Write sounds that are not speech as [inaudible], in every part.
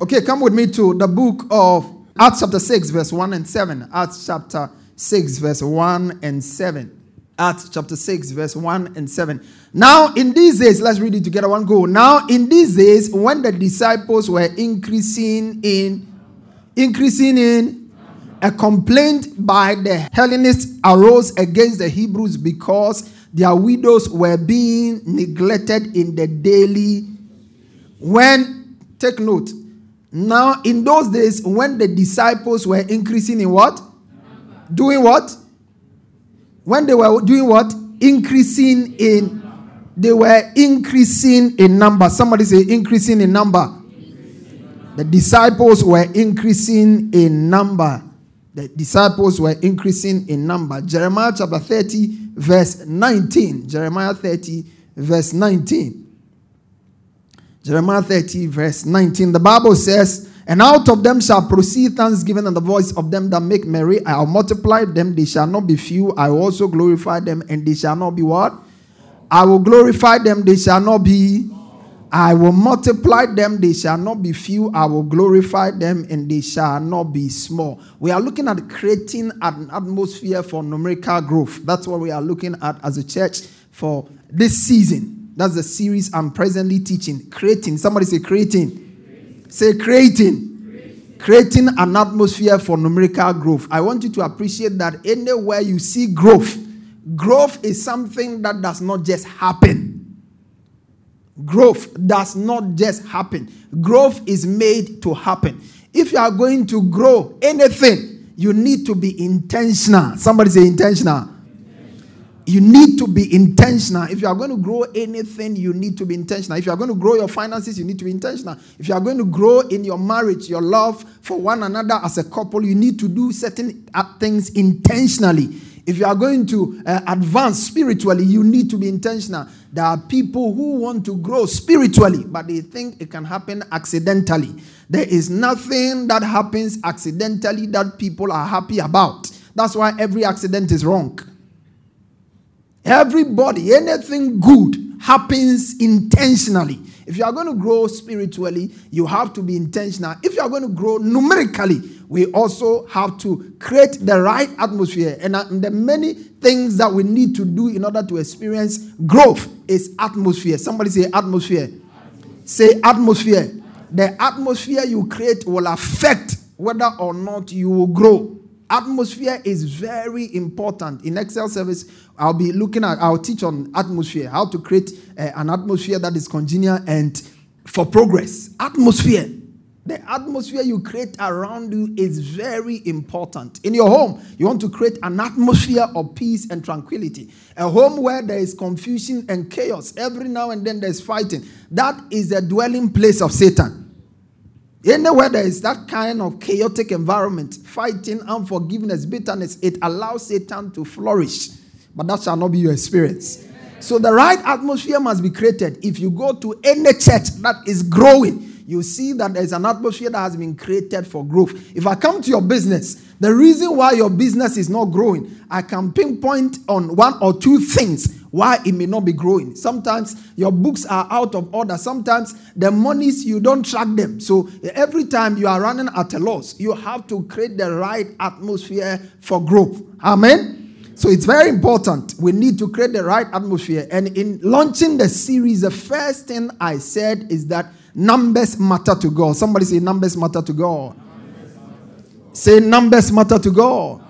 Okay, come with me to the book of Acts chapter 6, verse 1 and 7. Acts chapter 6, verse 1 and 7. Acts chapter 6, verse 1 and 7. Now, in these days, let's read it together. One go. Now, in these days, when the disciples were increasing in, increasing in, a complaint by the Hellenists arose against the Hebrews because their widows were being neglected in the daily. When, take note, now, in those days, when the disciples were increasing in what? Doing what? When they were doing what? Increasing in. They were increasing in number. Somebody say increasing in number. The disciples were increasing in number. The disciples were increasing in number. Jeremiah chapter 30, verse 19. Jeremiah 30, verse 19. Jeremiah 30, verse 19. The Bible says, And out of them shall proceed thanksgiving and the voice of them that make merry. I'll multiply them, they shall not be few. I will also glorify them, and they shall not be what? I will glorify them, they shall not be. I will multiply them, they shall not be few. I will glorify them, and they shall not be small. We are looking at creating an atmosphere for numerical growth. That's what we are looking at as a church for this season. That's the series I'm presently teaching. Creating. Somebody say creating. creating. Say creating. creating. Creating an atmosphere for numerical growth. I want you to appreciate that anywhere you see growth, growth is something that does not just happen. Growth does not just happen. Growth is made to happen. If you are going to grow anything, you need to be intentional. Somebody say intentional you need to be intentional. If you are going to grow anything, you need to be intentional. If you are going to grow your finances, you need to be intentional. If you are going to grow in your marriage, your love for one another as a couple, you need to do certain things intentionally. If you are going to uh, advance spiritually, you need to be intentional. There are people who want to grow spiritually, but they think it can happen accidentally. There is nothing that happens accidentally that people are happy about. That's why every accident is wrong. Everybody, anything good happens intentionally. If you are going to grow spiritually, you have to be intentional. If you are going to grow numerically, we also have to create the right atmosphere. And uh, the many things that we need to do in order to experience growth is atmosphere. Somebody say atmosphere. atmosphere. Say atmosphere. The atmosphere you create will affect whether or not you will grow. Atmosphere is very important. In Excel service, I'll be looking at, I'll teach on atmosphere, how to create uh, an atmosphere that is congenial and for progress. Atmosphere. The atmosphere you create around you is very important. In your home, you want to create an atmosphere of peace and tranquility. A home where there is confusion and chaos. Every now and then there's fighting. That is the dwelling place of Satan. Anywhere there is that kind of chaotic environment, fighting, unforgiveness, bitterness, it allows Satan to flourish. But that shall not be your experience. So the right atmosphere must be created. If you go to any church that is growing, you see that there's an atmosphere that has been created for growth. If I come to your business, the reason why your business is not growing, I can pinpoint on one or two things why it may not be growing. Sometimes your books are out of order. Sometimes the monies you don't track them. So every time you are running at a loss, you have to create the right atmosphere for growth. Amen. So it's very important. We need to create the right atmosphere. And in launching the series, the first thing I said is that Numbers matter to God. Somebody say, Numbers matter to God. Say, Numbers matter to God.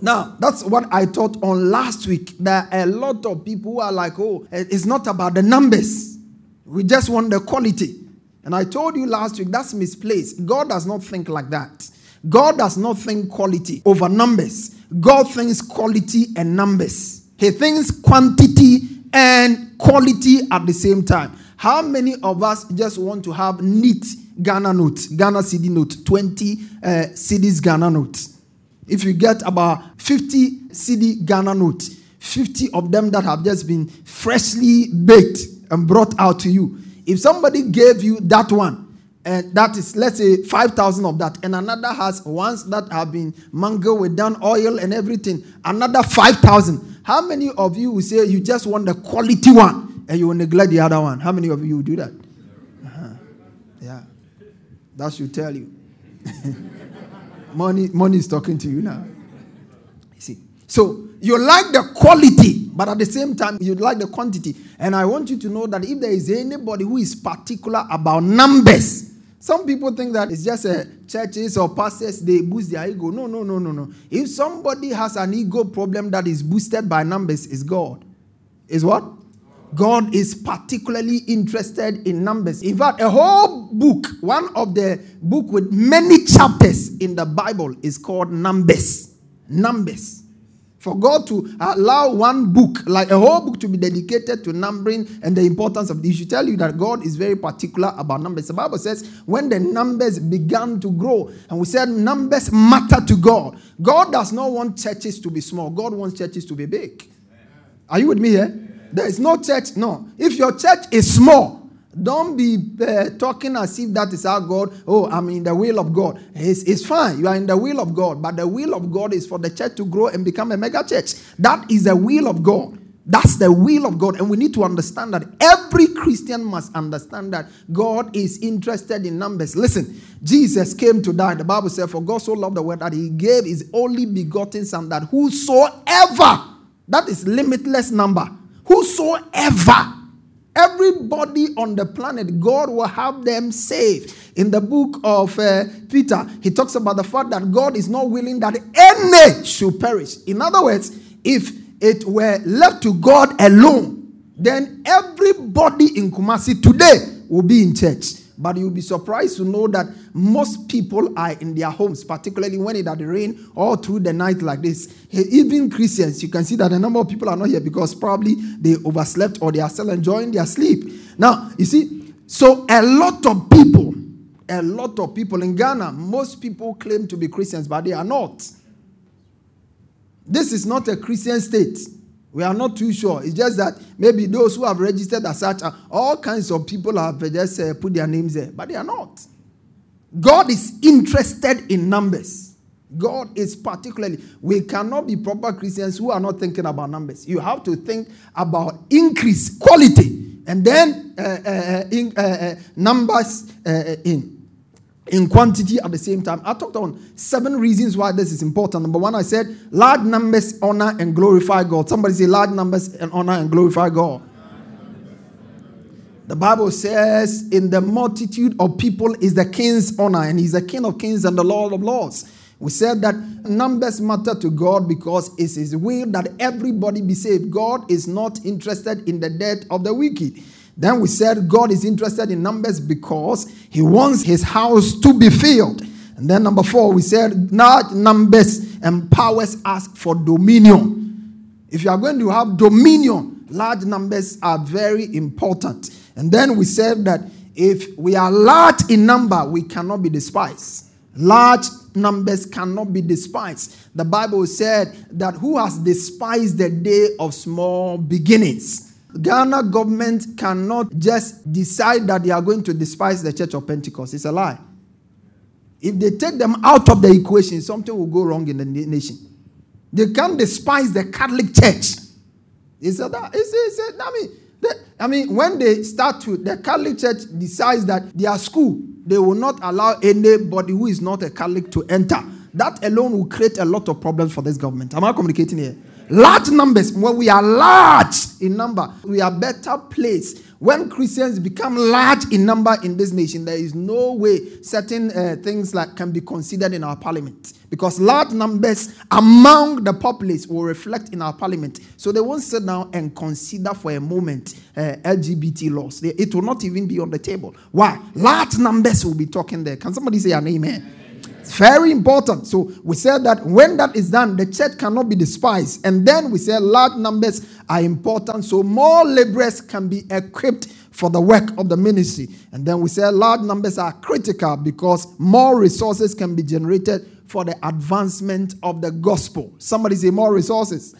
Now, that's what I taught on last week. Are a lot of people who are like, oh, eh, it's not about the numbers. We just want the quality. And I told you last week that's misplaced. God does not think like that. God does not think quality over numbers. God thinks quality and numbers. He thinks quantity and quality at the same time. How many of us just want to have neat Ghana notes, Ghana cedi note, 20 uh, cedis Ghana notes? If you get about 50 cedi Ghana notes, 50 of them that have just been freshly baked and brought out to you, if somebody gave you that one, and that is let's say 5000 of that and another has ones that have been mangled with done oil and everything another 5000 how many of you will say you just want the quality one and you will neglect the other one how many of you do that uh-huh. yeah that should tell you [laughs] money money is talking to you now you see so you like the quality but at the same time you like the quantity and i want you to know that if there is anybody who is particular about numbers some people think that it's just a churches or pastors, they boost their ego. No, no, no, no, no. If somebody has an ego problem that is boosted by numbers, is God. Is what? God is particularly interested in numbers. In fact, a whole book, one of the book with many chapters in the Bible is called Numbers. Numbers. For God to allow one book, like a whole book, to be dedicated to numbering and the importance of this, should tell you that God is very particular about numbers. The Bible says when the numbers began to grow, and we said numbers matter to God. God does not want churches to be small, God wants churches to be big. Are you with me here? There is no church, no. If your church is small, don't be uh, talking as if that is our God. Oh, I'm in the will of God. It's, it's fine. You are in the will of God. But the will of God is for the church to grow and become a mega church. That is the will of God. That's the will of God. And we need to understand that every Christian must understand that God is interested in numbers. Listen, Jesus came to die. The Bible said, For God so loved the world that he gave his only begotten Son, that whosoever, that is limitless number, whosoever Everybody on the planet, God will have them saved. In the book of uh, Peter, he talks about the fact that God is not willing that any should perish. In other words, if it were left to God alone, then everybody in Kumasi today will be in church. But you'll be surprised to know that most people are in their homes, particularly when it had rain all through the night like this. Even Christians, you can see that a number of people are not here because probably they overslept or they are still enjoying their sleep. Now, you see, so a lot of people, a lot of people in Ghana, most people claim to be Christians, but they are not. This is not a Christian state. We are not too sure. It's just that maybe those who have registered as such, uh, all kinds of people have just uh, put their names there, but they are not. God is interested in numbers. God is particularly, we cannot be proper Christians who are not thinking about numbers. You have to think about increase, quality, and then uh, uh, uh in, uh, numbers in in quantity at the same time. I talked on seven reasons why this is important. Number one, I said large numbers honor and glorify God. Somebody say large numbers and honor and glorify God. The Bible says, in the multitude of people is the king's honor, and he's the king of kings and the lord of lords. We said that numbers matter to God because it's his will that everybody be saved. God is not interested in the death of the wicked. Then we said God is interested in numbers because he wants his house to be filled. And then number four, we said large numbers empowers us for dominion. If you are going to have dominion, large numbers are very important. And then we said that if we are large in number, we cannot be despised. Large numbers cannot be despised. The Bible said that who has despised the day of small beginnings? Ghana government cannot just decide that they are going to despise the Church of Pentecost. It's a lie. If they take them out of the equation, something will go wrong in the nation. They can't despise the Catholic Church. It's a, it's, it's a, I mean, I mean, when they start to, the Catholic Church decides that their school, they will not allow anybody who is not a Catholic to enter. That alone will create a lot of problems for this government. Am I communicating here? Large numbers, when we are large in number, we are better placed when Christians become large in number in this nation, there is no way certain uh, things like can be considered in our parliament because large numbers among the populace will reflect in our parliament. So they won't sit down and consider for a moment uh, LGBT laws. It will not even be on the table. Why? Large numbers will be talking there. Can somebody say an amen? Very important. So we said that when that is done, the church cannot be despised. And then we said large numbers are important, so more laborers can be equipped for the work of the ministry. And then we said large numbers are critical because more resources can be generated for the advancement of the gospel. Somebody say more resources.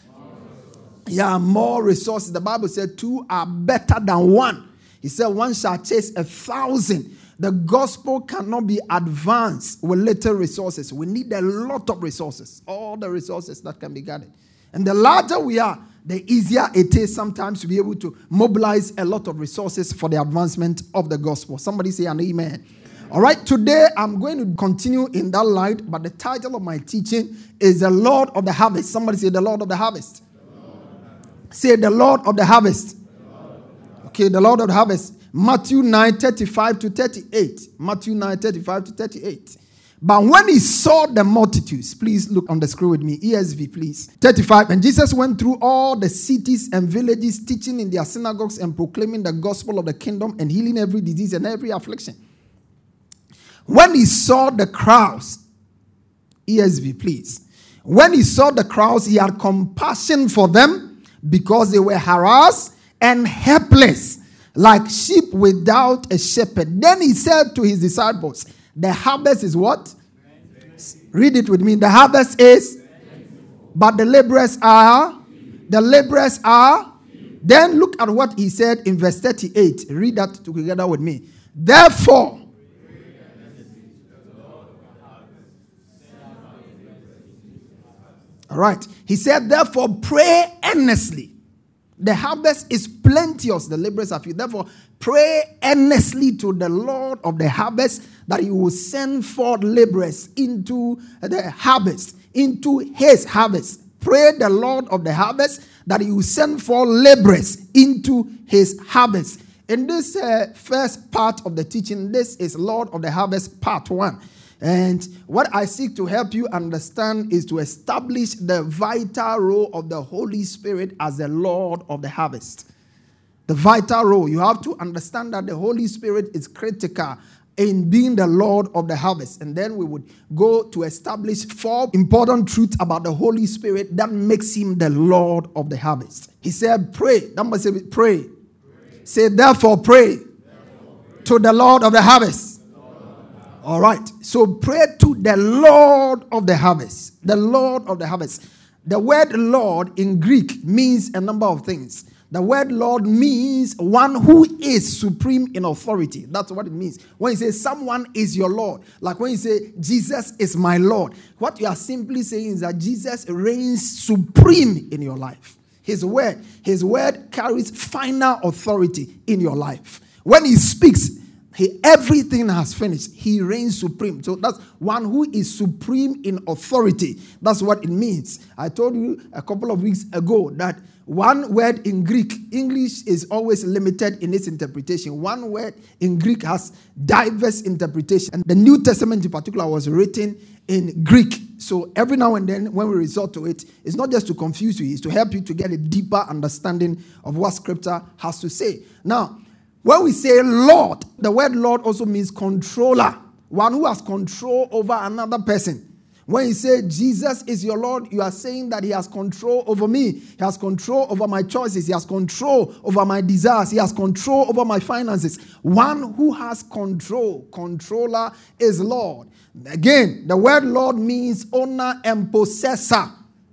Yeah, more resources. The Bible said two are better than one. He said one shall chase a thousand the gospel cannot be advanced with little resources. We need a lot of resources, all the resources that can be gathered. And the larger we are, the easier it is sometimes to be able to mobilize a lot of resources for the advancement of the gospel. Somebody say an amen. All right, today I'm going to continue in that light, but the title of my teaching is The Lord of the Harvest. Somebody say, The Lord of the Harvest. Say, The Lord of the Harvest. Okay, the Lord of the Harvest. Matthew 9 35 to 38. Matthew 9 35 to 38. But when he saw the multitudes, please look on the screen with me, ESV, please. 35. And Jesus went through all the cities and villages, teaching in their synagogues and proclaiming the gospel of the kingdom and healing every disease and every affliction. When he saw the crowds, ESV, please. When he saw the crowds, he had compassion for them because they were harassed and helpless like sheep without a shepherd. Then he said to his disciples, The harvest is what? Read it with me. The harvest is, but the laborers are, the laborers are. Then look at what he said in verse 38. Read that together with me. Therefore, all right. He said, therefore, pray earnestly the harvest is plenteous, the laborers are few. Therefore, pray earnestly to the Lord of the harvest that he will send forth laborers into the harvest, into his harvest. Pray the Lord of the harvest that he will send forth laborers into his harvest. In this uh, first part of the teaching, this is Lord of the harvest part one. And what I seek to help you understand is to establish the vital role of the Holy Spirit as the Lord of the harvest. The vital role. You have to understand that the Holy Spirit is critical in being the Lord of the harvest. And then we would go to establish four important truths about the Holy Spirit that makes him the Lord of the harvest. He said, Pray. That must say, pray. pray. Say, therefore, pray, therefore, pray to the Lord of the harvest all right. So pray to the Lord of the harvest. The Lord of the harvest. The word Lord in Greek means a number of things. The word Lord means one who is supreme in authority. That's what it means. When you say someone is your Lord, like when you say Jesus is my Lord, what you are simply saying is that Jesus reigns supreme in your life. His word, his word carries final authority in your life. When he speaks, he, everything has finished. He reigns supreme. So that's one who is supreme in authority. That's what it means. I told you a couple of weeks ago that one word in Greek, English is always limited in its interpretation. One word in Greek has diverse interpretation. And the New Testament in particular was written in Greek. So every now and then, when we resort to it, it's not just to confuse you, it's to help you to get a deeper understanding of what Scripture has to say. Now, when we say Lord, the word Lord also means controller, one who has control over another person. When you say Jesus is your Lord, you are saying that He has control over me. He has control over my choices. He has control over my desires. He has control over my finances. One who has control, controller is Lord. Again, the word Lord means owner and possessor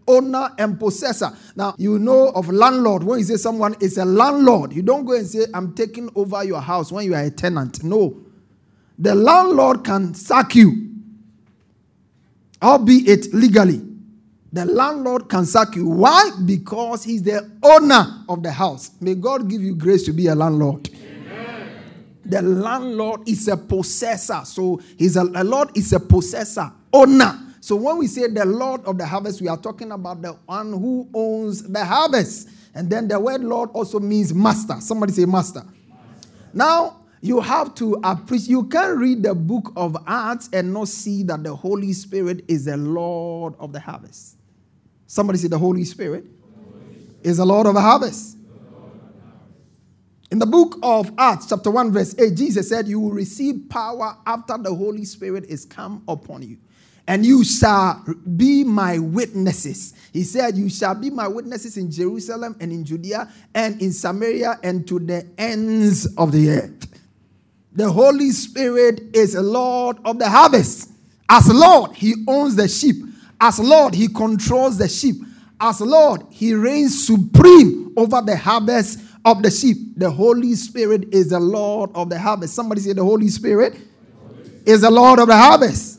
owner and possessor. Now, you know of landlord. When you say someone is a landlord, you don't go and say, I'm taking over your house when you are a tenant. No. The landlord can sack you, albeit legally. The landlord can sack you. Why? Because he's the owner of the house. May God give you grace to be a landlord. Amen. The landlord is a possessor. So he's a, a lord is a possessor, owner. So when we say the Lord of the harvest, we are talking about the one who owns the harvest. And then the word Lord also means master. Somebody say master. master. Now, you have to appreciate, you can't read the book of Acts and not see that the Holy Spirit is the Lord of the harvest. Somebody say, The Holy Spirit is the Lord of the harvest. In the book of Acts, chapter 1, verse 8, Jesus said, You will receive power after the Holy Spirit is come upon you and you shall be my witnesses. He said, You shall be my witnesses in Jerusalem and in Judea and in Samaria and to the ends of the earth. The Holy Spirit is the Lord of the harvest. As Lord, He owns the sheep. As Lord, He controls the sheep. As Lord, He reigns supreme over the harvest of the sheep. The Holy Spirit is the Lord of the harvest. Somebody say, The Holy Spirit is the Lord of the harvest.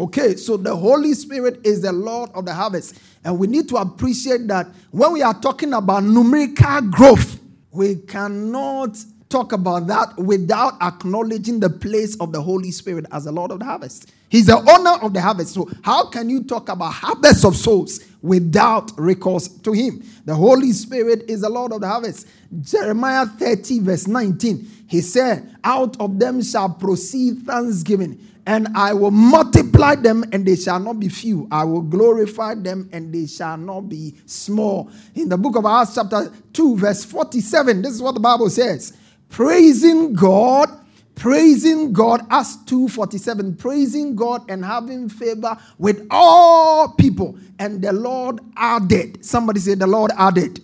Okay, so the Holy Spirit is the Lord of the harvest. And we need to appreciate that when we are talking about numerical growth, we cannot talk about that without acknowledging the place of the Holy Spirit as the Lord of the harvest. He's the owner of the harvest. So, how can you talk about harvest of souls without recourse to Him? The Holy Spirit is the Lord of the harvest. Jeremiah 30, verse 19, he said, Out of them shall proceed thanksgiving and I will multiply them and they shall not be few. I will glorify them and they shall not be small. In the book of Acts, chapter 2, verse 47, this is what the Bible says praising God. Praising God, Acts 2:47, praising God and having favor with all people. And the Lord added. Somebody say, The Lord added.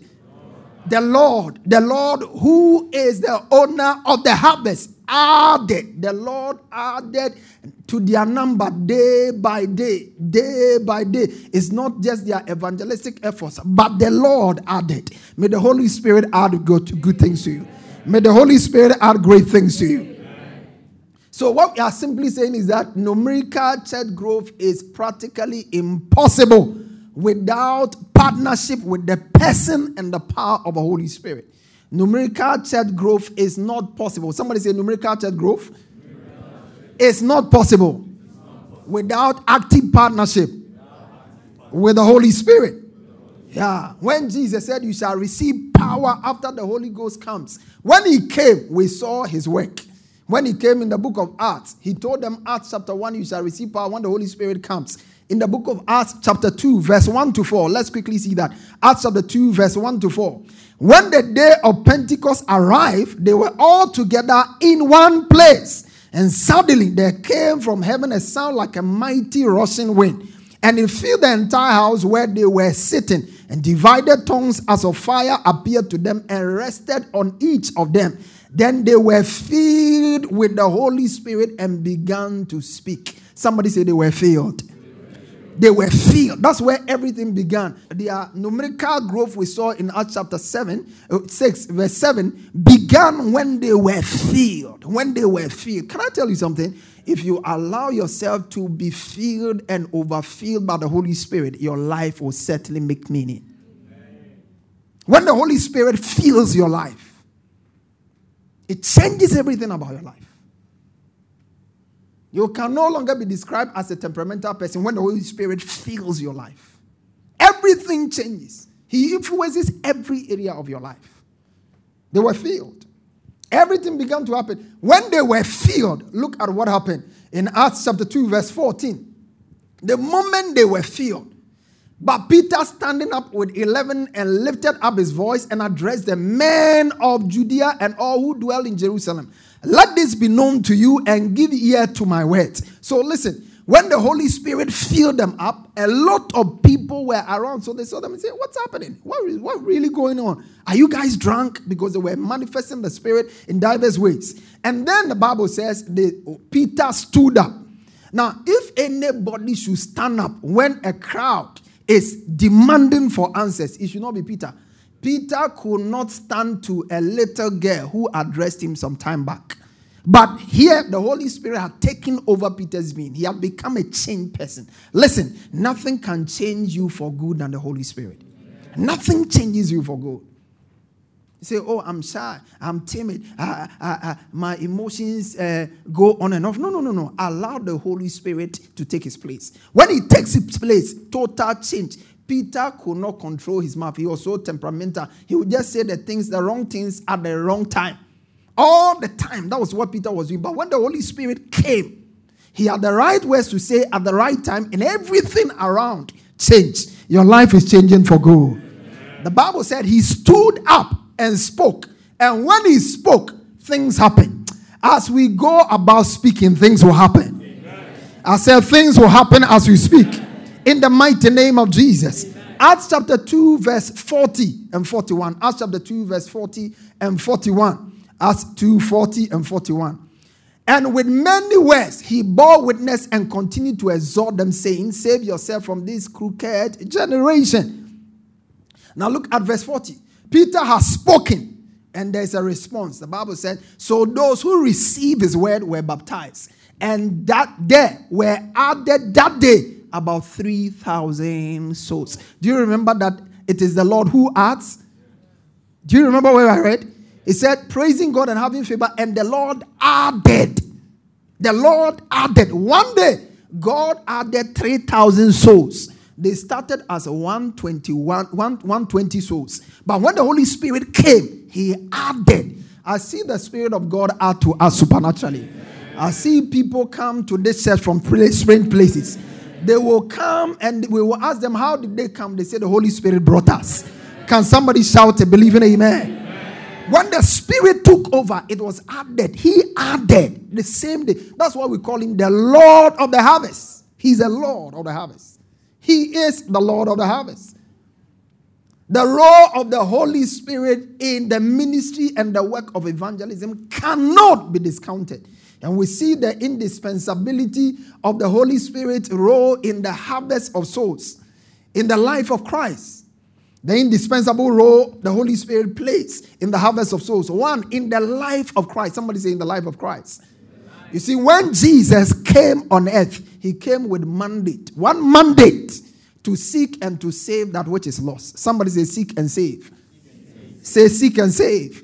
The Lord, the Lord who is the owner of the harvest, added. The Lord added to their number day by day, day by day. It's not just their evangelistic efforts, but the Lord added. May the Holy Spirit add good, good things to you. May the Holy Spirit add great things to you. So, what we are simply saying is that numerical church growth is practically impossible without partnership with the person and the power of the Holy Spirit. Numerical church growth is not possible. Somebody say numerical church growth it's not possible without active partnership with the Holy Spirit. Yeah. When Jesus said, You shall receive power after the Holy Ghost comes. When he came, we saw his work. When he came in the book of Acts, he told them, Acts chapter 1, you shall receive power when the Holy Spirit comes. In the book of Acts, chapter 2, verse 1 to 4, let's quickly see that. Acts chapter 2, verse 1 to 4. When the day of Pentecost arrived, they were all together in one place. And suddenly there came from heaven a sound like a mighty rushing wind, and it filled the entire house where they were sitting. And divided tongues as of fire appeared to them and rested on each of them. Then they were filled with the Holy Spirit and began to speak. Somebody say they were filled. They were filled. That's where everything began. The numerical growth we saw in Acts chapter 7, uh, 6, verse 7 began when they were filled. When they were filled. Can I tell you something? If you allow yourself to be filled and overfilled by the Holy Spirit, your life will certainly make meaning. When the Holy Spirit fills your life, it changes everything about your life. You can no longer be described as a temperamental person when the Holy Spirit fills your life. Everything changes. He influences every area of your life. They were filled. Everything began to happen. When they were filled, look at what happened in Acts chapter 2, verse 14. The moment they were filled, but Peter standing up with 11 and lifted up his voice and addressed the men of Judea and all who dwell in Jerusalem. Let this be known to you and give ear to my words. So listen, when the Holy Spirit filled them up, a lot of people were around. So they saw them and said, What's happening? What is what really going on? Are you guys drunk? Because they were manifesting the Spirit in diverse ways. And then the Bible says the, Peter stood up. Now, if anybody should stand up when a crowd is demanding for answers, it should not be Peter. Peter could not stand to a little girl who addressed him some time back. But here, the Holy Spirit had taken over Peter's being. He had become a changed person. Listen, nothing can change you for good than the Holy Spirit. Nothing changes you for good. You say, Oh, I'm shy, I'm timid, uh, uh, uh, my emotions uh, go on and off. No, no, no, no. Allow the Holy Spirit to take his place. When he takes his place, total change. Peter could not control his mouth. He was so temperamental. He would just say the things, the wrong things at the wrong time. All the time, that was what Peter was doing. But when the Holy Spirit came, he had the right words to say at the right time, and everything around changed. Your life is changing for good. The Bible said he stood up and spoke. And when he spoke, things happened. As we go about speaking, things will happen. I said things will happen as we speak. In the mighty name of Jesus. Acts chapter 2, verse 40 and 41. Acts chapter 2, verse 40 and 41. Acts 2, 40 and 41. And with many words, he bore witness and continued to exhort them, saying, Save yourself from this crooked generation. Now look at verse 40. Peter has spoken, and there's a response. The Bible said, So those who received his word were baptized. And that there were added that day about 3,000 souls. Do you remember that it is the Lord who adds? Do you remember where I read? He said, praising God and having favor, and the Lord added. The Lord added. One day, God added 3,000 souls. They started as 121, 120 souls. But when the Holy Spirit came, He added. I see the Spirit of God add to us supernaturally. I see people come to this church from strange places. They will come and we will ask them, How did they come? They say, The Holy Spirit brought us. Can somebody shout a believing amen? amen? When the Spirit took over, it was added. He added the same day. That's why we call him the Lord of the harvest. He's the Lord of the harvest. He is the Lord of the harvest. The role of the Holy Spirit in the ministry and the work of evangelism cannot be discounted. And we see the indispensability of the Holy Spirit role in the harvest of souls in the life of Christ. The indispensable role the Holy Spirit plays in the harvest of souls. One, in the life of Christ. Somebody say, in the life of Christ. You see, when Jesus came on earth, he came with mandate. One mandate to seek and to save that which is lost. Somebody say, seek and save. Say, seek and save.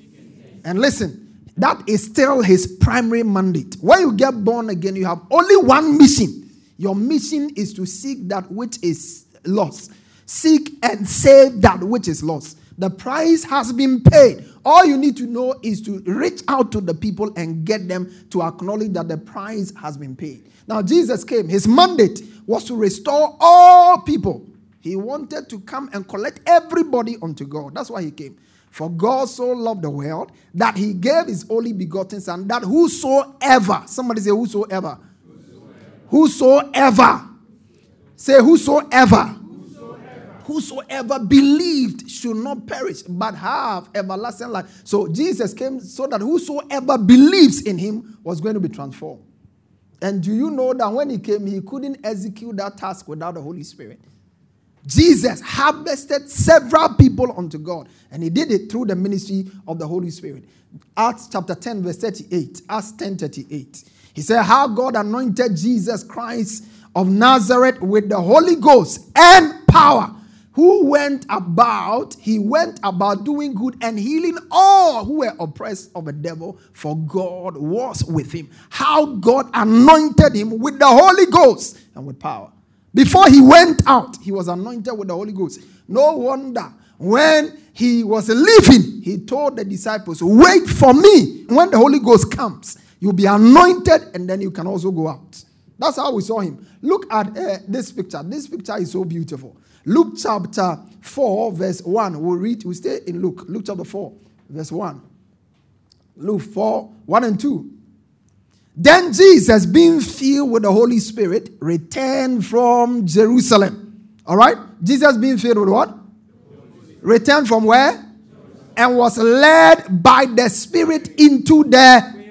And listen, that is still his primary mandate. When you get born again, you have only one mission. Your mission is to seek that which is lost. Seek and save that which is lost. The price has been paid. All you need to know is to reach out to the people and get them to acknowledge that the price has been paid. Now, Jesus came. His mandate was to restore all people. He wanted to come and collect everybody unto God. That's why he came. For God so loved the world that he gave his only begotten Son, that whosoever, somebody say, whosoever, whosoever, say, whosoever, whosoever believed should not perish but have everlasting life. So Jesus came so that whosoever believes in him was going to be transformed. And do you know that when he came, he couldn't execute that task without the Holy Spirit? Jesus harvested several people unto God, and he did it through the ministry of the Holy Spirit. Acts chapter 10, verse 38. Acts 10 38. He said, How God anointed Jesus Christ of Nazareth with the Holy Ghost and power, who went about, he went about doing good and healing all who were oppressed of the devil, for God was with him. How God anointed him with the Holy Ghost and with power. Before he went out, he was anointed with the Holy Ghost. No wonder when he was leaving, he told the disciples, Wait for me. When the Holy Ghost comes, you'll be anointed and then you can also go out. That's how we saw him. Look at uh, this picture. This picture is so beautiful. Luke chapter 4, verse 1. We'll read, we'll stay in Luke. Luke chapter 4, verse 1. Luke 4, 1 and 2. Then Jesus, being filled with the Holy Spirit, returned from Jerusalem. All right? Jesus being filled with what? Returned from where? And was led by the Spirit into the.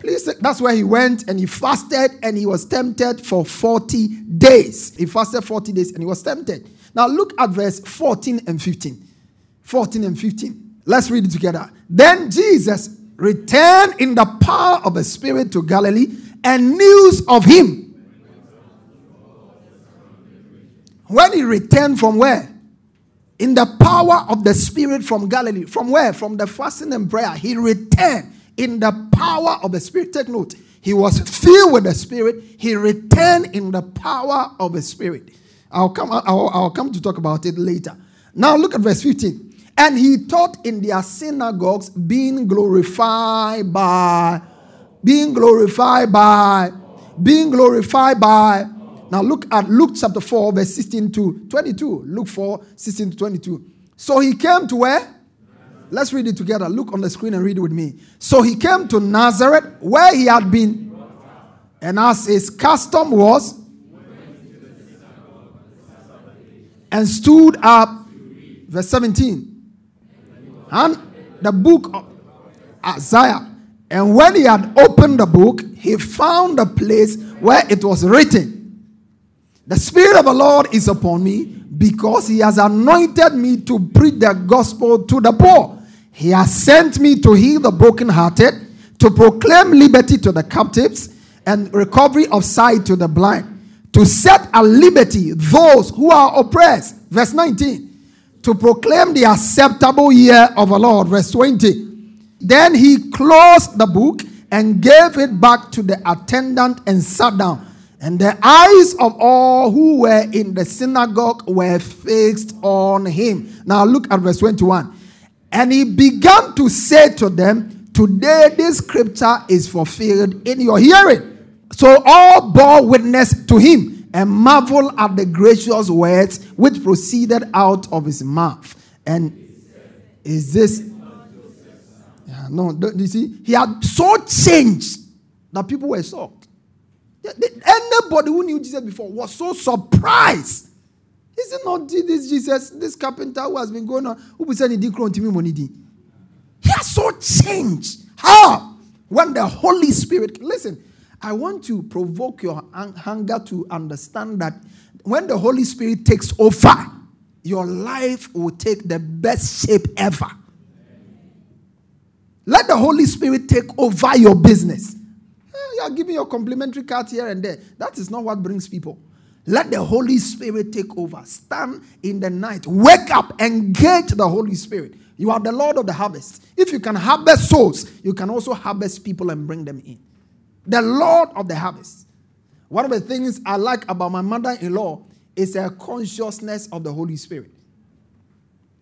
Please, that's where he went and he fasted and he was tempted for 40 days. He fasted 40 days and he was tempted. Now look at verse 14 and 15. 14 and 15. Let's read it together. Then Jesus returned in the power of the Spirit to Galilee, and news of him. When he returned from where? In the power of the Spirit from Galilee. From where? From the fasting and prayer. He returned in the power of the Spirit. Take note. He was filled with the Spirit. He returned in the power of the Spirit. I'll come, I'll, I'll come to talk about it later. Now look at verse 15. And he taught in their synagogues, being glorified by, being glorified by, being glorified by. Now look at Luke chapter 4, verse 16 to 22. Luke 4, 16 to 22. So he came to where? Let's read it together. Look on the screen and read it with me. So he came to Nazareth, where he had been, and as his custom was, and stood up, verse 17. And the book of Isaiah. And when he had opened the book, he found the place where it was written The Spirit of the Lord is upon me because he has anointed me to preach the gospel to the poor. He has sent me to heal the brokenhearted, to proclaim liberty to the captives, and recovery of sight to the blind, to set at liberty those who are oppressed. Verse 19. To proclaim the acceptable year of the Lord. Verse 20. Then he closed the book and gave it back to the attendant and sat down. And the eyes of all who were in the synagogue were fixed on him. Now look at verse 21. And he began to say to them, Today this scripture is fulfilled in your hearing. So all bore witness to him and marveled at the gracious words which proceeded out of his mouth. And is this yeah, no, you see, he had so changed that people were shocked. Anybody who knew Jesus before was so surprised. Is it not this Jesus, this carpenter who has been going on, who be saying he to me money? He has so changed. How? When the Holy Spirit, listen, I want to provoke your hunger to understand that when the Holy Spirit takes over, your life will take the best shape ever. Let the Holy Spirit take over your business. Eh, you are giving your complimentary card here and there. That is not what brings people. Let the Holy Spirit take over. Stand in the night. Wake up. Engage the Holy Spirit. You are the Lord of the harvest. If you can harvest souls, you can also harvest people and bring them in. The Lord of the harvest. One of the things I like about my mother in law is her consciousness of the Holy Spirit.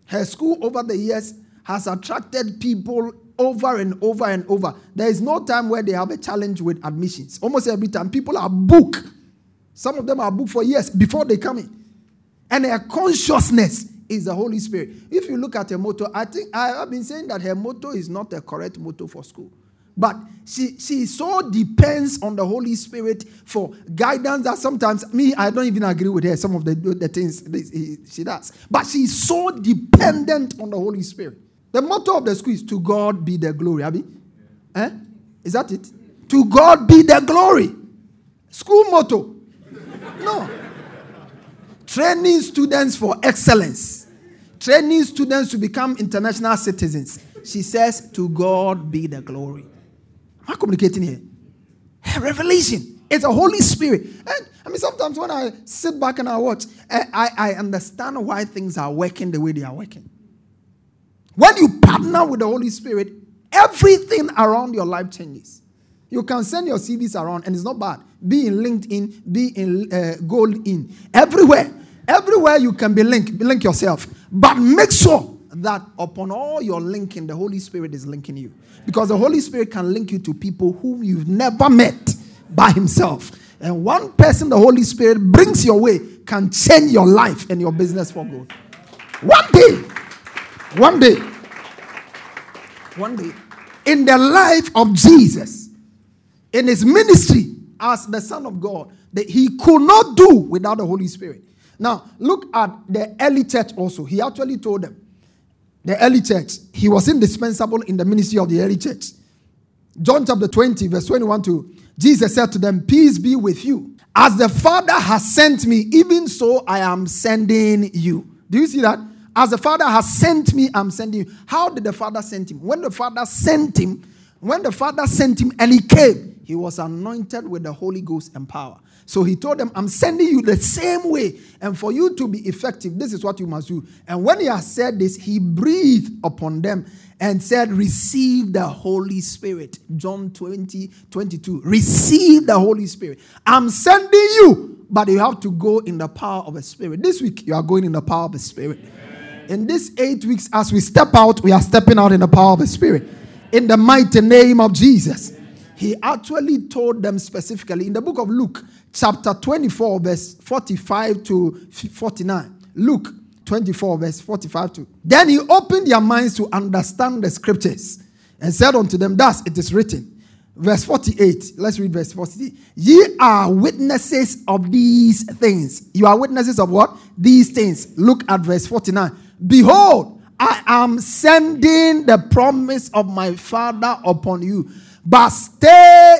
Her school over the years has attracted people over and over and over. There is no time where they have a challenge with admissions. Almost every time, people are booked. Some of them are booked for years before they come in. And their consciousness is the Holy Spirit. If you look at her motto, I think I have been saying that her motto is not the correct motto for school. But she, she so depends on the Holy Spirit for guidance that sometimes me, I don't even agree with her, some of the, the things she does. But she's so dependent on the Holy Spirit. The motto of the school is to God be the glory. Abby? Eh? Is that it? To God be the glory. School motto. No. Training students for excellence. Training students to become international citizens. She says, To God be the glory. I communicating here? Her revelation. It's a Holy Spirit. And I mean, sometimes when I sit back and I watch, I, I, I understand why things are working the way they are working. When you partner with the Holy Spirit, everything around your life changes. You can send your CVs around, and it's not bad. Be in LinkedIn, be in uh, GoldIn, everywhere. Everywhere you can be linked, link yourself. But make sure that upon all your linking, the Holy Spirit is linking you. Because the Holy Spirit can link you to people whom you've never met by Himself. And one person the Holy Spirit brings your way can change your life and your business for good. One day, one day, one day, in the life of Jesus, in his ministry as the Son of God, that he could not do without the Holy Spirit. Now, look at the early church also. He actually told them, the early church, he was indispensable in the ministry of the early church. John chapter 20, verse 21 to Jesus said to them, Peace be with you. As the Father has sent me, even so I am sending you. Do you see that? As the Father has sent me, I'm sending you. How did the Father send him? When the Father sent him, when the Father sent him and he came, he was anointed with the Holy Ghost and power. So he told them, I'm sending you the same way. And for you to be effective, this is what you must do. And when he has said this, he breathed upon them and said, Receive the Holy Spirit. John 20, 22. Receive the Holy Spirit. I'm sending you, but you have to go in the power of the Spirit. This week, you are going in the power of the Spirit. In these eight weeks, as we step out, we are stepping out in the power of the Spirit. In the mighty name of Jesus. He actually told them specifically in the book of Luke, chapter 24, verse 45 to 49. Luke 24, verse 45 to. Then he opened their minds to understand the scriptures and said unto them, Thus it is written. Verse 48. Let's read verse 48. Ye are witnesses of these things. You are witnesses of what? These things. Look at verse 49. Behold, I am sending the promise of my Father upon you. But stay.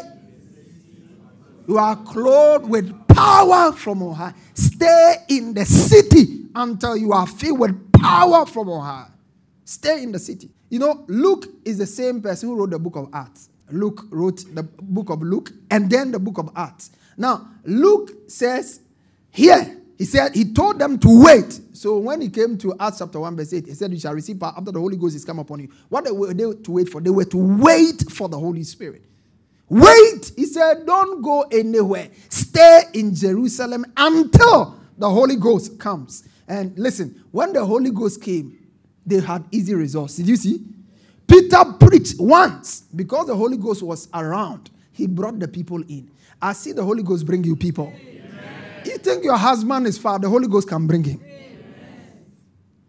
You are clothed with power from on high. Stay in the city until you are filled with power from on high. Stay in the city. You know, Luke is the same person who wrote the book of Acts. Luke wrote the book of Luke and then the book of Acts. Now, Luke says here, he said, he told them to wait. So when he came to Acts chapter 1, verse 8, he said, You shall receive power after the Holy Ghost is come upon you. What they were they to wait for? They were to wait for the Holy Spirit. Wait. He said, Don't go anywhere. Stay in Jerusalem until the Holy Ghost comes. And listen, when the Holy Ghost came, they had easy results. Did you see? Peter preached once because the Holy Ghost was around. He brought the people in. I see the Holy Ghost bring you people. Amen. You think your husband is far, the Holy Ghost can bring him. Amen.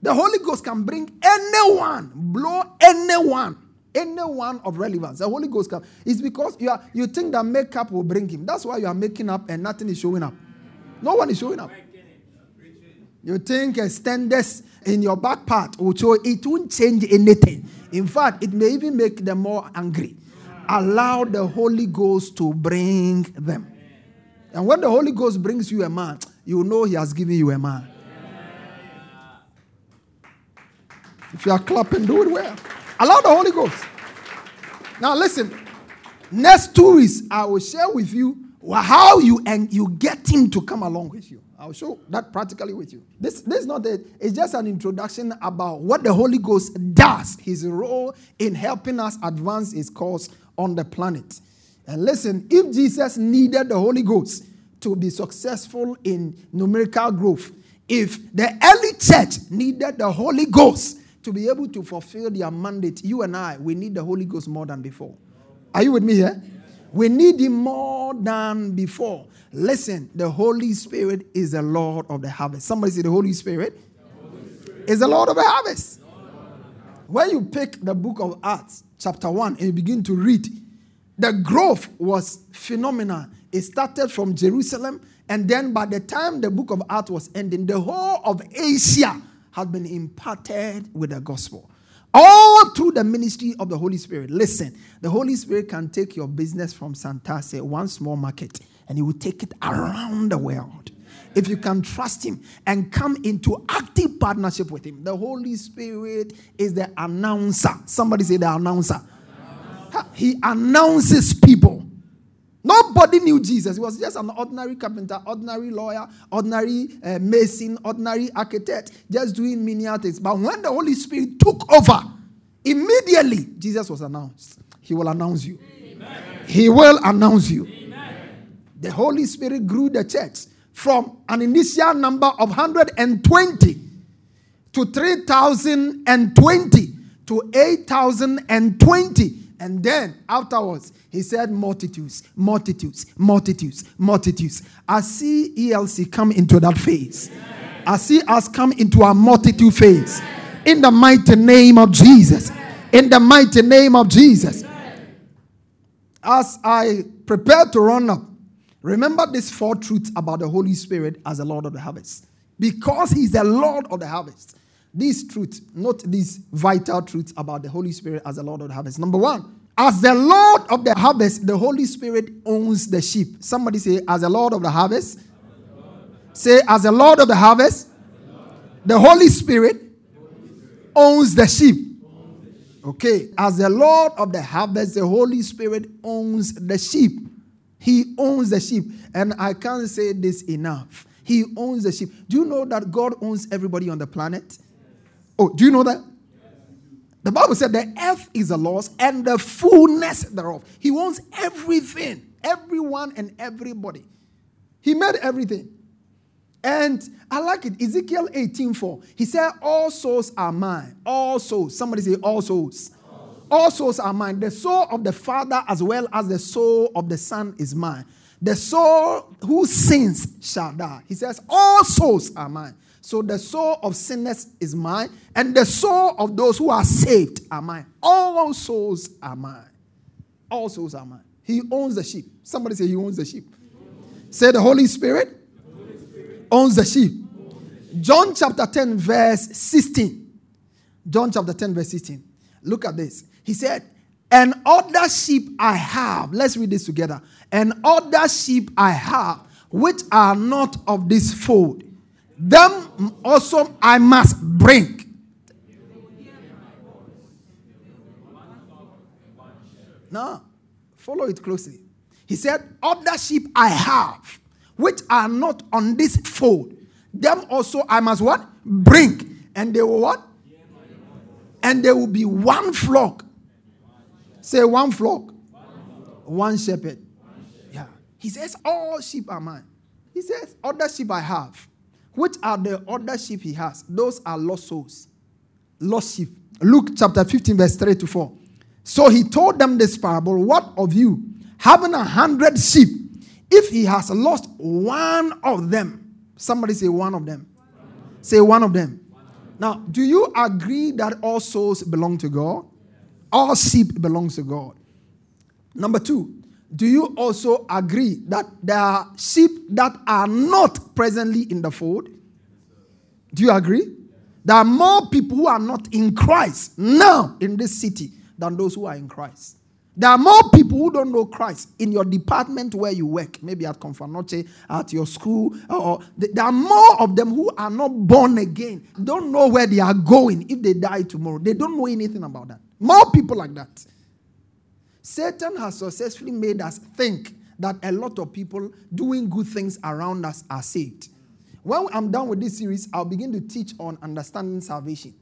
The Holy Ghost can bring anyone, blow anyone, anyone of relevance. The Holy Ghost can. It's because you, are, you think that makeup will bring him. That's why you are making up and nothing is showing up. No one is showing up. You think a standards in your back part will show it won't change anything. In fact, it may even make them more angry. Allow the Holy Ghost to bring them. And when the Holy Ghost brings you a man, you know he has given you a man. If you are clapping, do it well. Allow the Holy Ghost. Now listen. Next two weeks, I will share with you how you and you get him to come along with you. I'll show that practically with you. This, this is not a, it's just an introduction about what the Holy Ghost does, his role in helping us advance his cause on the planet. And listen, if Jesus needed the Holy Ghost to be successful in numerical growth, if the early church needed the Holy Ghost to be able to fulfill their mandate, you and I, we need the Holy Ghost more than before. Are you with me here? We need him more than before. Listen, the Holy Spirit is the Lord of the harvest. Somebody say the Holy Spirit, the Holy Spirit. is the Lord of the harvest. When you pick the book of Acts, chapter 1, and you begin to read, the growth was phenomenal. It started from Jerusalem, and then by the time the book of Acts was ending, the whole of Asia had been imparted with the gospel. All through the ministry of the Holy Spirit. Listen, the Holy Spirit can take your business from Santasi, one small market, and he will take it around the world. If you can trust him and come into active partnership with him, the Holy Spirit is the announcer. Somebody say the announcer. He announces people. Nobody knew Jesus. He was just an ordinary carpenter, ordinary lawyer, ordinary uh, mason, ordinary architect, just doing menial things. But when the Holy Spirit took over, immediately Jesus was announced. He will announce you. Amen. He will announce you. Amen. The Holy Spirit grew the church from an initial number of 120 to 3,020 to 8,020 and then afterwards, he said, multitudes, multitudes, multitudes, multitudes. I see ELC come into that phase. I see us come into a multitude phase. In the mighty name of Jesus. In the mighty name of Jesus. As I prepare to run up, remember these four truths about the Holy Spirit as the Lord of the harvest. Because He's the Lord of the harvest. These truths, not these vital truths about the Holy Spirit as the Lord of the harvest. Number one, as the Lord of the harvest, the Holy Spirit owns the sheep. Somebody say, as the Lord of the harvest. Say, as the Lord of the harvest, the Holy Spirit owns the sheep. Okay, as the Lord of the harvest, the Holy Spirit owns the sheep. He owns the sheep. And I can't say this enough. He owns the sheep. Do you know that God owns everybody on the planet? Oh, do you know that? The Bible said the earth is the Lord's and the fullness thereof. He owns everything, everyone and everybody. He made everything. And I like it. Ezekiel 18:4. He said, All souls are mine. All souls. Somebody say, All souls. All souls are mine. The soul of the Father as well as the soul of the Son is mine. The soul who sins shall die. He says, All souls are mine. So the soul of sinners is mine, and the soul of those who are saved are mine. All souls are mine. All souls are mine. He owns the sheep. Somebody say, He owns the sheep. Say, The Holy Spirit, Holy Spirit. owns the sheep. John chapter 10, verse 16. John chapter 10, verse 16. Look at this. He said, And other sheep I have. Let's read this together. And other sheep I have, which are not of this fold. Them also I must bring. No, follow it closely. He said, Other sheep I have, which are not on this fold. Them also I must what? Bring. And they will what? And there will be one flock Say one flock, one shepherd. Yeah. He says, All sheep are mine. He says, Other sheep I have. Which are the other sheep he has? Those are lost souls. Lost sheep. Luke chapter 15, verse 3 to 4. So he told them this parable What of you, having a hundred sheep, if he has lost one of them? Somebody say one of them. Say one of them. Now, do you agree that all souls belong to God? All sheep belongs to God. Number two, do you also agree that there are sheep that are not presently in the fold? Do you agree? There are more people who are not in Christ now in this city than those who are in Christ. There are more people who don't know Christ in your department where you work, maybe at Komfo Anokye, at your school, or there are more of them who are not born again, don't know where they are going if they die tomorrow. They don't know anything about that. More people like that. Satan has successfully made us think that a lot of people doing good things around us are saved. When I'm done with this series, I'll begin to teach on understanding salvation.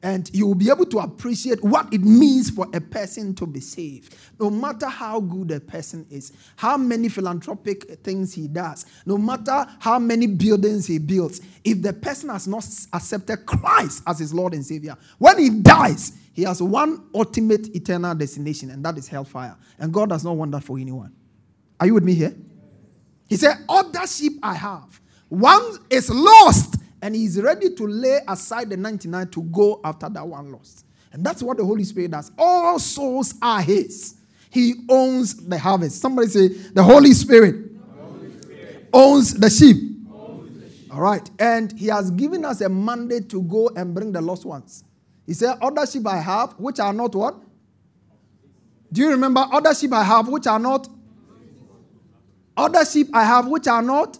And you will be able to appreciate what it means for a person to be saved. No matter how good a person is, how many philanthropic things he does, no matter how many buildings he builds, if the person has not accepted Christ as his Lord and Savior, when he dies, he has one ultimate eternal destination, and that is hellfire. And God does not want that for anyone. Are you with me here? He said, Other sheep I have. One is lost, and he's ready to lay aside the 99 to go after that one lost. And that's what the Holy Spirit does. All souls are his. He owns the harvest. Somebody say, The Holy Spirit, the Holy Spirit. owns the sheep. All right. And he has given us a mandate to go and bring the lost ones. He said, Other sheep I have, which are not what? Do you remember other sheep I have, which are not? Other sheep I have, which are not?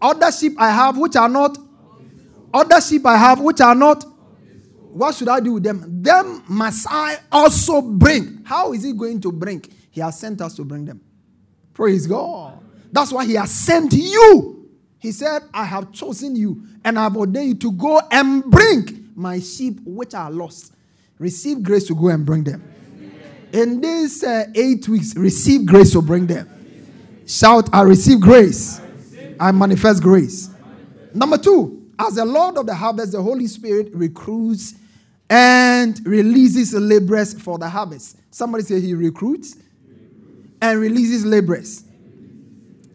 Other sheep I have, which are not? Other sheep I have, which are not? What should I do with them? Them must I also bring. How is he going to bring? He has sent us to bring them. Praise God. That's why he has sent you. He said, I have chosen you and I have ordained you to go and bring my sheep which are lost. Receive grace to go and bring them. In these uh, eight weeks, receive grace to bring them. Shout, I receive grace. I manifest grace. Number two, as the Lord of the harvest, the Holy Spirit recruits and releases laborers for the harvest. Somebody say he recruits and releases laborers.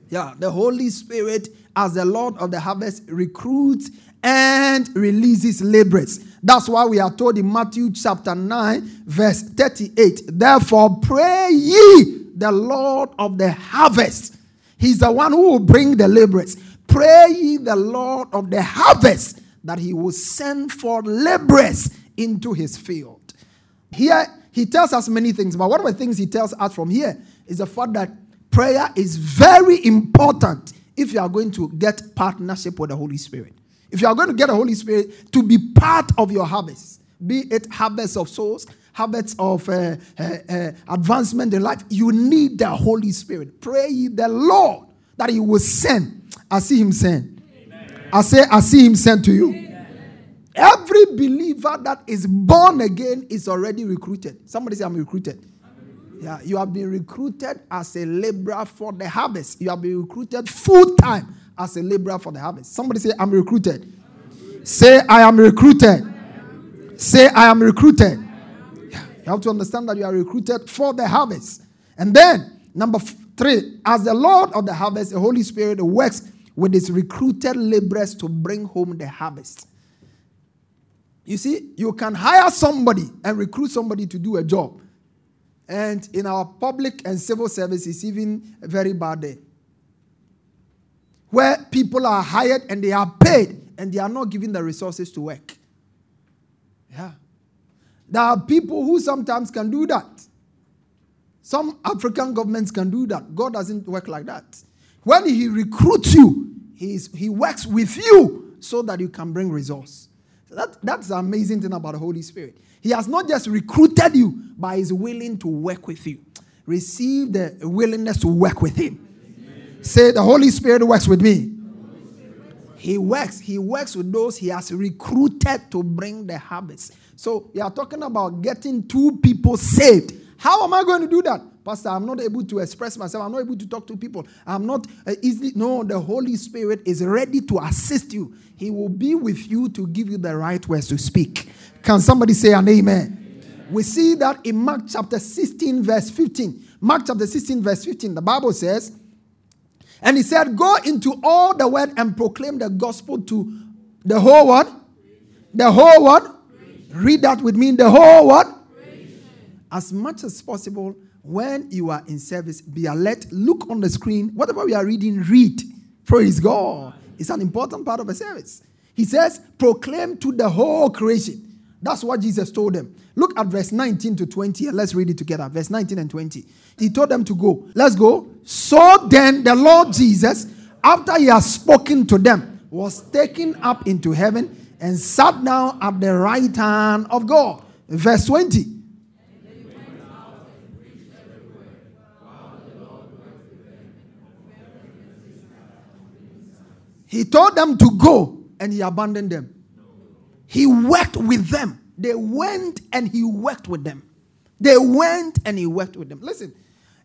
Yeah, the Holy Spirit, as the Lord of the harvest, recruits and releases laborers. That's why we are told in Matthew chapter 9, verse 38. Therefore, pray ye the Lord of the harvest. He's the one who will bring the laborers. Pray ye the Lord of the harvest that he will send for laborers into his field. Here, he tells us many things, but one of the things he tells us from here is the fact that prayer is very important if you are going to get partnership with the Holy Spirit. If you are going to get the Holy Spirit to be part of your harvest, be it harvest of souls, habits of uh, uh, uh, advancement in life, you need the Holy Spirit. Pray the Lord that He will send. I see Him send. Amen. I say, I see Him send to you. Amen. Every believer that is born again is already recruited. Somebody say, I'm recruited. Yeah, you have been recruited as a laborer for the harvest. You have been recruited full time as a laborer for the harvest. Somebody say, I'm recruited. Say, I am recruited. Say, I am recruited. Yeah, you have to understand that you are recruited for the harvest. And then, number three, as the Lord of the harvest, the Holy Spirit works with his recruited laborers to bring home the harvest. You see, you can hire somebody and recruit somebody to do a job. And in our public and civil service, it's even very bad there. Where people are hired and they are paid and they are not given the resources to work. Yeah. There are people who sometimes can do that. Some African governments can do that. God doesn't work like that. When He recruits you, he's, He works with you so that you can bring resource. So that, that's the amazing thing about the Holy Spirit. He has not just recruited you, but is willing to work with you. Receive the willingness to work with Him. Say, The Holy Spirit works with me. He works. He works with those he has recruited to bring the harvest. So we are talking about getting two people saved. How am I going to do that? Pastor, I'm not able to express myself. I'm not able to talk to people. I'm not uh, easily. No, the Holy Spirit is ready to assist you. He will be with you to give you the right words to speak. Can somebody say an amen? amen? We see that in Mark chapter 16, verse 15. Mark chapter 16, verse 15, the Bible says, and he said, Go into all the world and proclaim the gospel to the whole what? The whole what? Read that with me. The whole what? As much as possible, when you are in service, be alert. Look on the screen. Whatever we are reading, read. Praise God. It's an important part of a service. He says, proclaim to the whole creation. That's what Jesus told them. Look at verse 19 to 20 and let's read it together. Verse 19 and 20. He told them to go. Let's go. So then the Lord Jesus, after he has spoken to them, was taken up into heaven and sat down at the right hand of God. Verse 20. He told them to go and he abandoned them. He worked with them. They went and he worked with them. They went and he worked with them. Listen,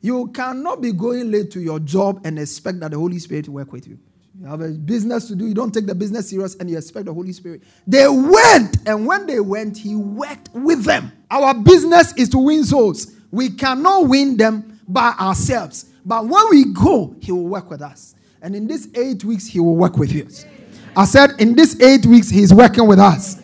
you cannot be going late to your job and expect that the Holy Spirit work with you. You have a business to do, you don't take the business serious and you expect the Holy Spirit. They went, and when they went, he worked with them. Our business is to win souls. We cannot win them by ourselves. But when we go, he will work with us. And in these eight weeks, he will work with you. I said, in these eight weeks, he's working with us.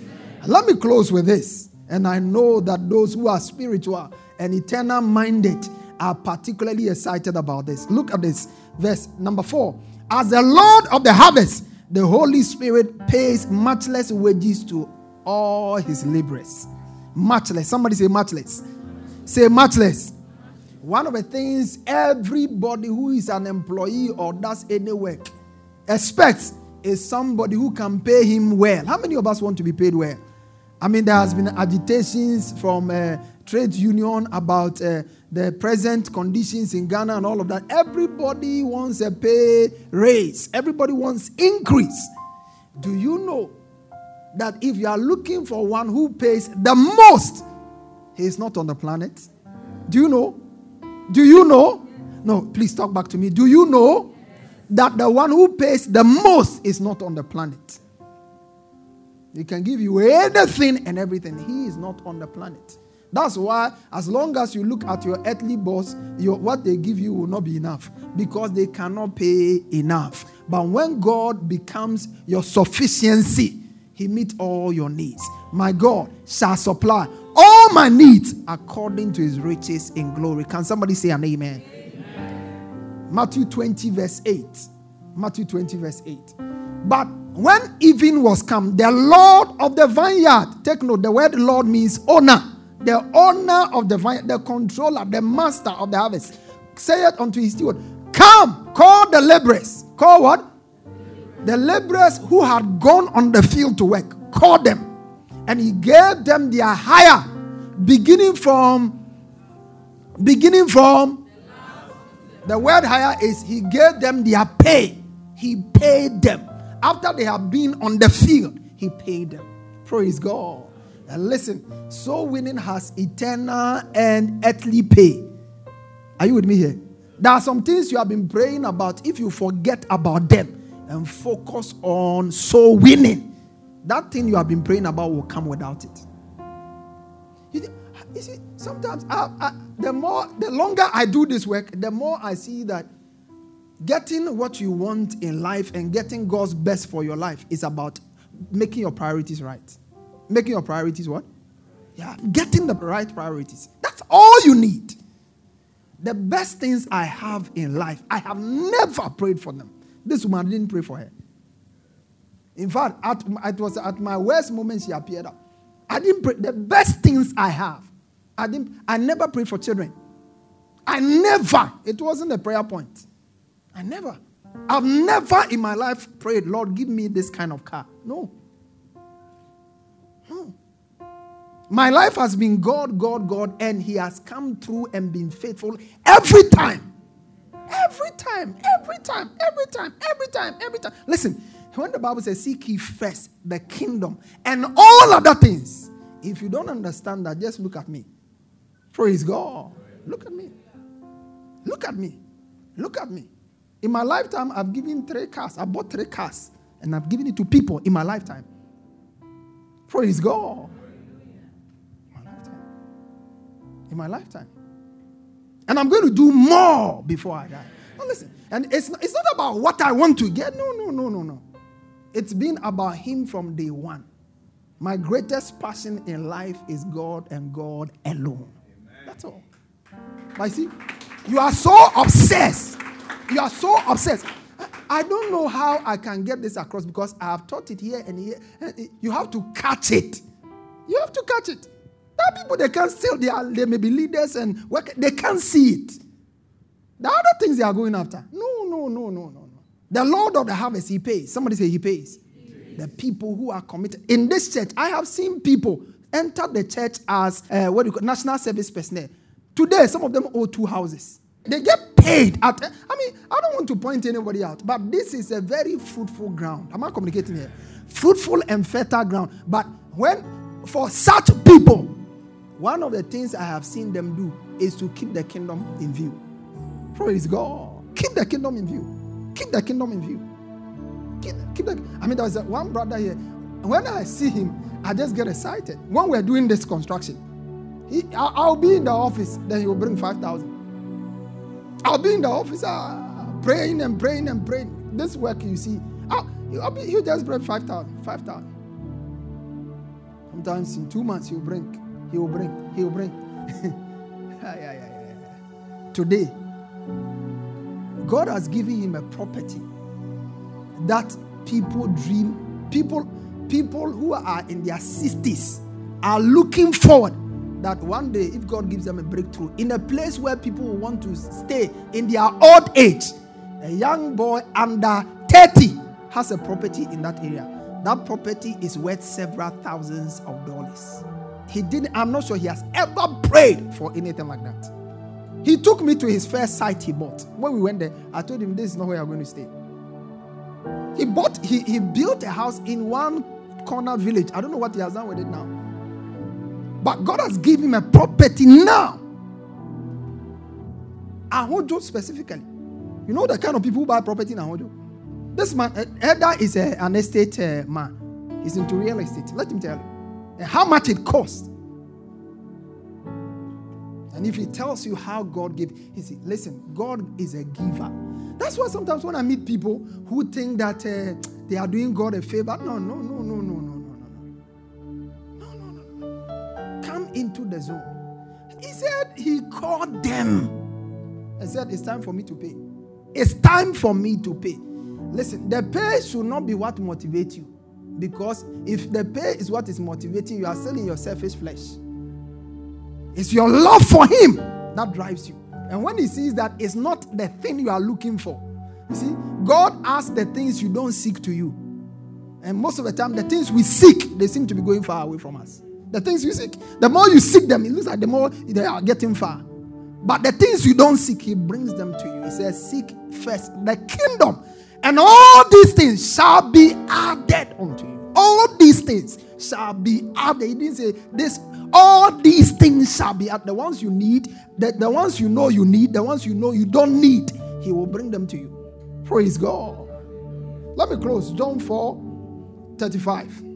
Let me close with this. And I know that those who are spiritual and eternal minded are particularly excited about this. Look at this, verse number four. As the Lord of the harvest, the Holy Spirit pays much less wages to all his laborers. Much less. Somebody say much less. Say much less. One of the things everybody who is an employee or does any work expects is somebody who can pay him well. How many of us want to be paid well? I mean, there has been agitations from uh, trade union about uh, the present conditions in Ghana and all of that. Everybody wants a pay raise. Everybody wants increase. Do you know that if you are looking for one who pays the most, he is not on the planet? Do you know? Do you know? No, please talk back to me. Do you know that the one who pays the most is not on the planet? He can give you anything and everything. He is not on the planet. That's why, as long as you look at your earthly boss, your, what they give you will not be enough because they cannot pay enough. But when God becomes your sufficiency, He meets all your needs. My God shall supply all my needs according to His riches in glory. Can somebody say an amen? Matthew 20, verse 8. Matthew 20, verse 8. But when evening was come, the Lord of the vineyard, take note, the word Lord means owner. The owner of the vineyard, the controller, the master of the harvest, saith unto his steward, Come, call the laborers. Call what? The laborers who had gone on the field to work. Call them. And he gave them their hire, beginning from, beginning from, the word hire is he gave them their pay. He paid them. After they have been on the field, he paid them. Praise God. And listen, soul winning has eternal and earthly pay. Are you with me here? There are some things you have been praying about. If you forget about them, and focus on soul winning, that thing you have been praying about will come without it. You see, sometimes I, I, the more, the longer I do this work, the more I see that getting what you want in life and getting God's best for your life is about making your priorities right. Making your priorities what? Yeah, getting the right priorities. That's all you need. The best things I have in life, I have never prayed for them. This woman didn't pray for her. In fact, at, it was at my worst moment she appeared up. I didn't pray. The best things I have, I didn't. I never prayed for children. I never. It wasn't a prayer point. I never. I've never in my life prayed, Lord, give me this kind of car. No. No. My life has been God, God, God, and He has come through and been faithful every time. Every time, every time, every time, every time, every time. Listen, when the Bible says, Seek ye first the kingdom and all other things, if you don't understand that, just look at me. Praise God. Look at me. Look at me. Look at me. In my lifetime, I've given three cars. I bought three cars and I've given it to people in my lifetime. Praise God. In my lifetime. In my lifetime. And I'm going to do more before I die. Now listen, and it's not, it's not about what I want to get. No, no, no, no, no. It's been about Him from day one. My greatest passion in life is God and God alone. That's all. But see, you are so obsessed. You are so obsessed. I don't know how I can get this across because I have taught it here and here. You have to catch it. You have to catch it. There are people they can't still, they, are, they may be leaders and work, they can't see it. The other things they are going after. No, no, no, no, no, no. The Lord of the harvest, He pays. Somebody say He pays. He pays. The people who are committed. In this church, I have seen people enter the church as uh, what do you call national service personnel. Today, some of them own two houses. They get paid at. I mean, I don't want to point anybody out, but this is a very fruitful ground. Am I communicating here? Fruitful and fertile ground. But when for such people, one of the things I have seen them do is to keep the kingdom in view. Praise God. Keep the kingdom in view. Keep the kingdom in view. Keep, keep the, I mean, there was one brother here. When I see him, I just get excited. When we're doing this construction, he, I'll be in the office, then he will bring 5,000. I'll be in the office uh, praying and praying and praying. This work you see, I'll, I'll be, he'll just bring 5,000. 5,000. Sometimes in two months he'll bring he will bring. He will bring. [laughs] yeah, yeah, yeah. Today, God has given him a property that people dream. People, people who are in their 60s are looking forward that one day, if God gives them a breakthrough, in a place where people want to stay in their old age, a young boy under 30 has a property in that area. That property is worth several thousands of dollars. He didn't, I'm not sure he has ever prayed for anything like that. He took me to his first site he bought. When we went there, I told him this is not where you're going to stay. He bought, he, he built a house in one corner village. I don't know what he has done with it now. But God has given him a property now. Ahodwo specifically. You know the kind of people who buy property in Ahodwo? This man, Eda is a, an estate uh, man. He's into real estate. Let him tell you how much it costs. And if he tells you how God gave, he said, listen, God is a giver. That's why sometimes when I meet people who think that uh, they are doing God a favor, no, no, no, no, the. He said he called them and said, it's time for me to pay. It's time for me to pay. Listen, the pay should not be what motivates you. Because if the pay is what is motivating you, are still in your selfish flesh. It's your love for Him that drives you. And when He sees that it's not the thing you are looking for, you see, God asks the things you don't seek to you. And most of the time, the things we seek, they seem to be going far away from us. The things you seek, the more you seek them, it looks like the more they are getting far. But the things you don't seek, He brings them to you. He says, Seek first the kingdom and all these things shall be added unto you. All these things shall be added. He didn't say this. All these things shall be added. The ones you need, the, the ones you know you need, the ones you know you don't need, He will bring them to you. Praise God. Let me close. John 4 35.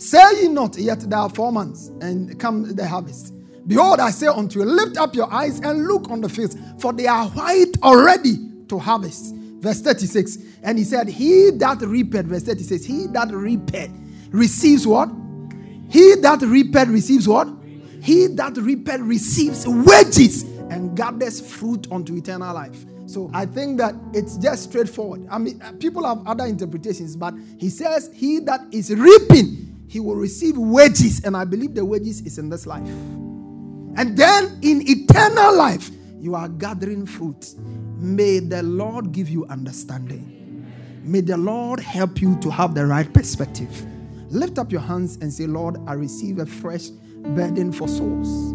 Say ye not, yet there are four months, and come the harvest. Behold, I say unto you, lift up your eyes and look on the fields, for they are white already to harvest. Verse 36. And he said, He that reapeth, verse 36, he that reapeth receives what? He that reapeth receives what? He that reapeth receives wages and gathers fruit unto eternal life. So I think that it's just straightforward. I mean, people have other interpretations, but he says, He that is reaping, he will receive wages. And I believe the wages is in this life. And then in eternal life, you are gathering fruit. May the Lord give you understanding. May the Lord help you to have the right perspective. Lift up your hands and say, Lord, I receive a fresh burden for souls.